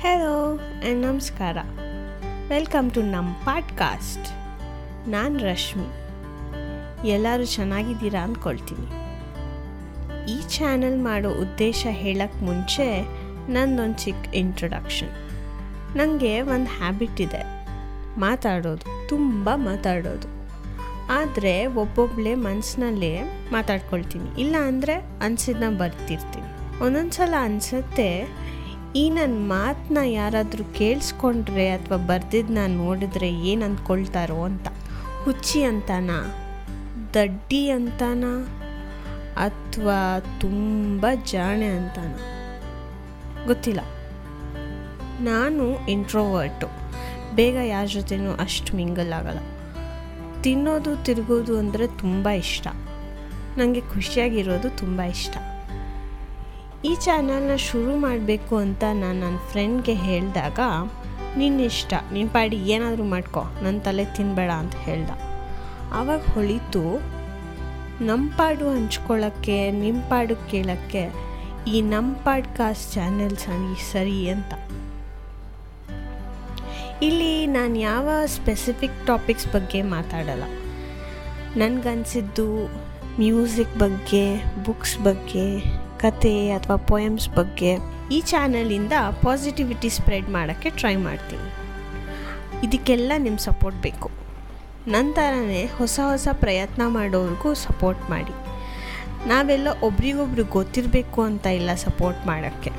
Hello ನಮಸ್ಕಾರ welcome to ನಮ್ಮ podcast ನಾನು ರಶ್ಮಿ. ಎಲ್ಲರೂ ಚೆನ್ನಾಗಿದ್ದೀರಾ ಅಂದ್ಕೊಳ್ತೀನಿ ಈ ಚಾನಲ್ ಮಾಡೋ ಉದ್ದೇಶ ಹೇಳಕ್ಕೆ ಮುಂಚೆ ನಂದೊಂದು ಚಿಕ್ಕ ಇಂಟ್ರೊಡಕ್ಷನ್ ನನಗೆ ಒಂದು ಹ್ಯಾಬಿಟ್ ಇದೆ. ಮಾತಾಡೋದು, ತುಂಬ ಮಾತಾಡೋದು. ಆದರೆ ಒಬ್ಬೊಬ್ಬಳೇ ಮನಸ್ಸಿನಲ್ಲೇ ಮಾತಾಡ್ಕೊಳ್ತೀನಿ. ಇಲ್ಲ ಅಂದರೆ ಅನ್ಸಿದ್ನ ಬರ್ತಿರ್ತೀನಿ. ಒಂದೊಂದು ಸಲ ಅನಿಸುತ್ತೆ ಈ ನನ್ನ ಮಾತನ್ನ ಯಾರಾದರೂ ಕೇಳಿಸ್ಕೊಂಡ್ರೆ ಅಥವಾ ಬರ್ದಿದ್ದನ್ನ ನೋಡಿದ್ರೆ ಏನು ಅಂದ್ಕೊಳ್ತಾರೋ ಅಂತ. ಹುಚ್ಚಿ ಅಂತಾನ? ದಡ್ಡಿ ಅಂತಾನ? ಅಥವಾ ತುಂಬ ಜಾಣೆ ಅಂತಾನ? ಗೊತ್ತಿಲ್ಲ. ನಾನು ಇಂಟ್ರೋವರ್ಟು. ಬೇಗ ಯಾರ ಜೊತೆನೂ ಅಷ್ಟು ಮಿಂಗಲ್ ಆಗಲ್ಲ. ತಿನ್ನೋದು, ತಿರುಗೋದು ಅಂದರೆ ತುಂಬ ಇಷ್ಟ. ನನಗೆ ಖುಷಿಯಾಗಿರೋದು ತುಂಬ ಇಷ್ಟ. ಈ ಚಾನಲ್ನ ಶುರು ಮಾಡಬೇಕು ಅಂತ ನಾನು ನನ್ನ ಫ್ರೆಂಡ್ಗೆ ಹೇಳಿದಾಗ ನಿನ್ನ ಇಷ್ಟ ನಿನ್ನ ಪಾಡಿ, ಏನಾದರೂ ಮಾಡ್ಕೊ ನನ್ನ ತಲೆ ತಿನ್ನಬೇಡ ಅಂತ ಹೇಳ್ದ. ಆವಾಗ ಹೊಳಿತು ನಮ್ಮ ಪಾಡು ಹಂಚ್ಕೊಳ್ಳೋಕ್ಕೆ ನಿಮ್ಮ ಪಾಡು ಕೇಳೋಕ್ಕೆ, ಈ ನಮ್ಮ ಪಾಡ್ಕಾಸ್ಟ್ ಚಾನೆಲ್ ಸರಿ ಸರಿ ಅಂತ. ಇಲ್ಲಿ ನಾನು ಯಾವ ಸ್ಪೆಸಿಫಿಕ್ ಟಾಪಿಕ್ಸ್ ಬಗ್ಗೆ ಮಾತಾಡಲ್ಲ. ನನಗನ್ಸಿದ್ದು ಮ್ಯೂಸಿಕ್ ಬಗ್ಗೆ ಬುಕ್ಸ್ ಬಗ್ಗೆ ಕತೆ ಅಥವಾ ಪೊಯಮ್ಸ್ ಬಗ್ಗೆ ಈ ಚಾನಲಿಂದ ಪಾಸಿಟಿವಿಟಿ ಸ್ಪ್ರೆಡ್ ಮಾಡೋಕ್ಕೆ ಟ್ರೈ ಮಾಡ್ತೀನಿ. ಇದಕ್ಕೆಲ್ಲ ನಿಮ್ಮ ಸಪೋರ್ಟ್ ಬೇಕು. ನಂತರನೇ ಹೊಸ ಹೊಸ ಪ್ರಯತ್ನ ಮಾಡೋರಿಗೂ ಸಪೋರ್ಟ್ ಮಾಡಿ. ನಾವೆಲ್ಲ ಒಬ್ರಿಗೊಬ್ರು ಗೊತ್ತಿರಬೇಕು ಅಂತ ಇಲ್ಲ ಸಪೋರ್ಟ್ ಮಾಡೋಕ್ಕೆ.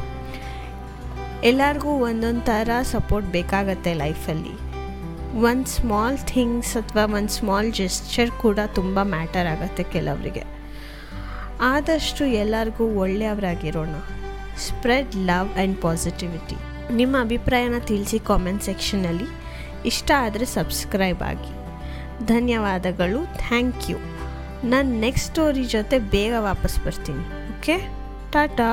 ಎಲ್ಲರಿಗೂ ಒಂದೊಂದು ಥರ ಸಪೋರ್ಟ್ ಬೇಕಾಗತ್ತೆ ಲೈಫಲ್ಲಿ ಒಂದು ಸ್ಮಾಲ್ ಥಿಂಗ್ಸ್ ಅಥವಾ ಒಂದು ಸ್ಮಾಲ್ ಜೆಸ್ಚರ್ ಕೂಡ ತುಂಬ ಮ್ಯಾಟರ್ ಆಗುತ್ತೆ ಕೆಲವರಿಗೆ. ಆದಷ್ಟು ಎಲ್ಲರಿಗೂ ಒಳ್ಳೆಯವರಾಗಿರೋಣ. ಸ್ಪ್ರೆಡ್ ಲವ್ ಆ್ಯಂಡ್ ಪಾಸಿಟಿವಿಟಿ ನಿಮ್ಮ ಅಭಿಪ್ರಾಯನ ತಿಳಿಸಿ ಕಾಮೆಂಟ್ ಸೆಕ್ಷನಲ್ಲಿ ಇಷ್ಟ ಆದರೆ ಸಬ್ಸ್ಕ್ರೈಬ್ ಆಗಿ. ಧನ್ಯವಾದಗಳು. ಥ್ಯಾಂಕ್ ಯು ನಾನು ನೆಕ್ಸ್ಟ್ ಸ್ಟೋರಿ ಜೊತೆ ಬೇಗ ವಾಪಸ್ ಬರ್ತೀನಿ. ಓಕೆ ಟಾಟಾ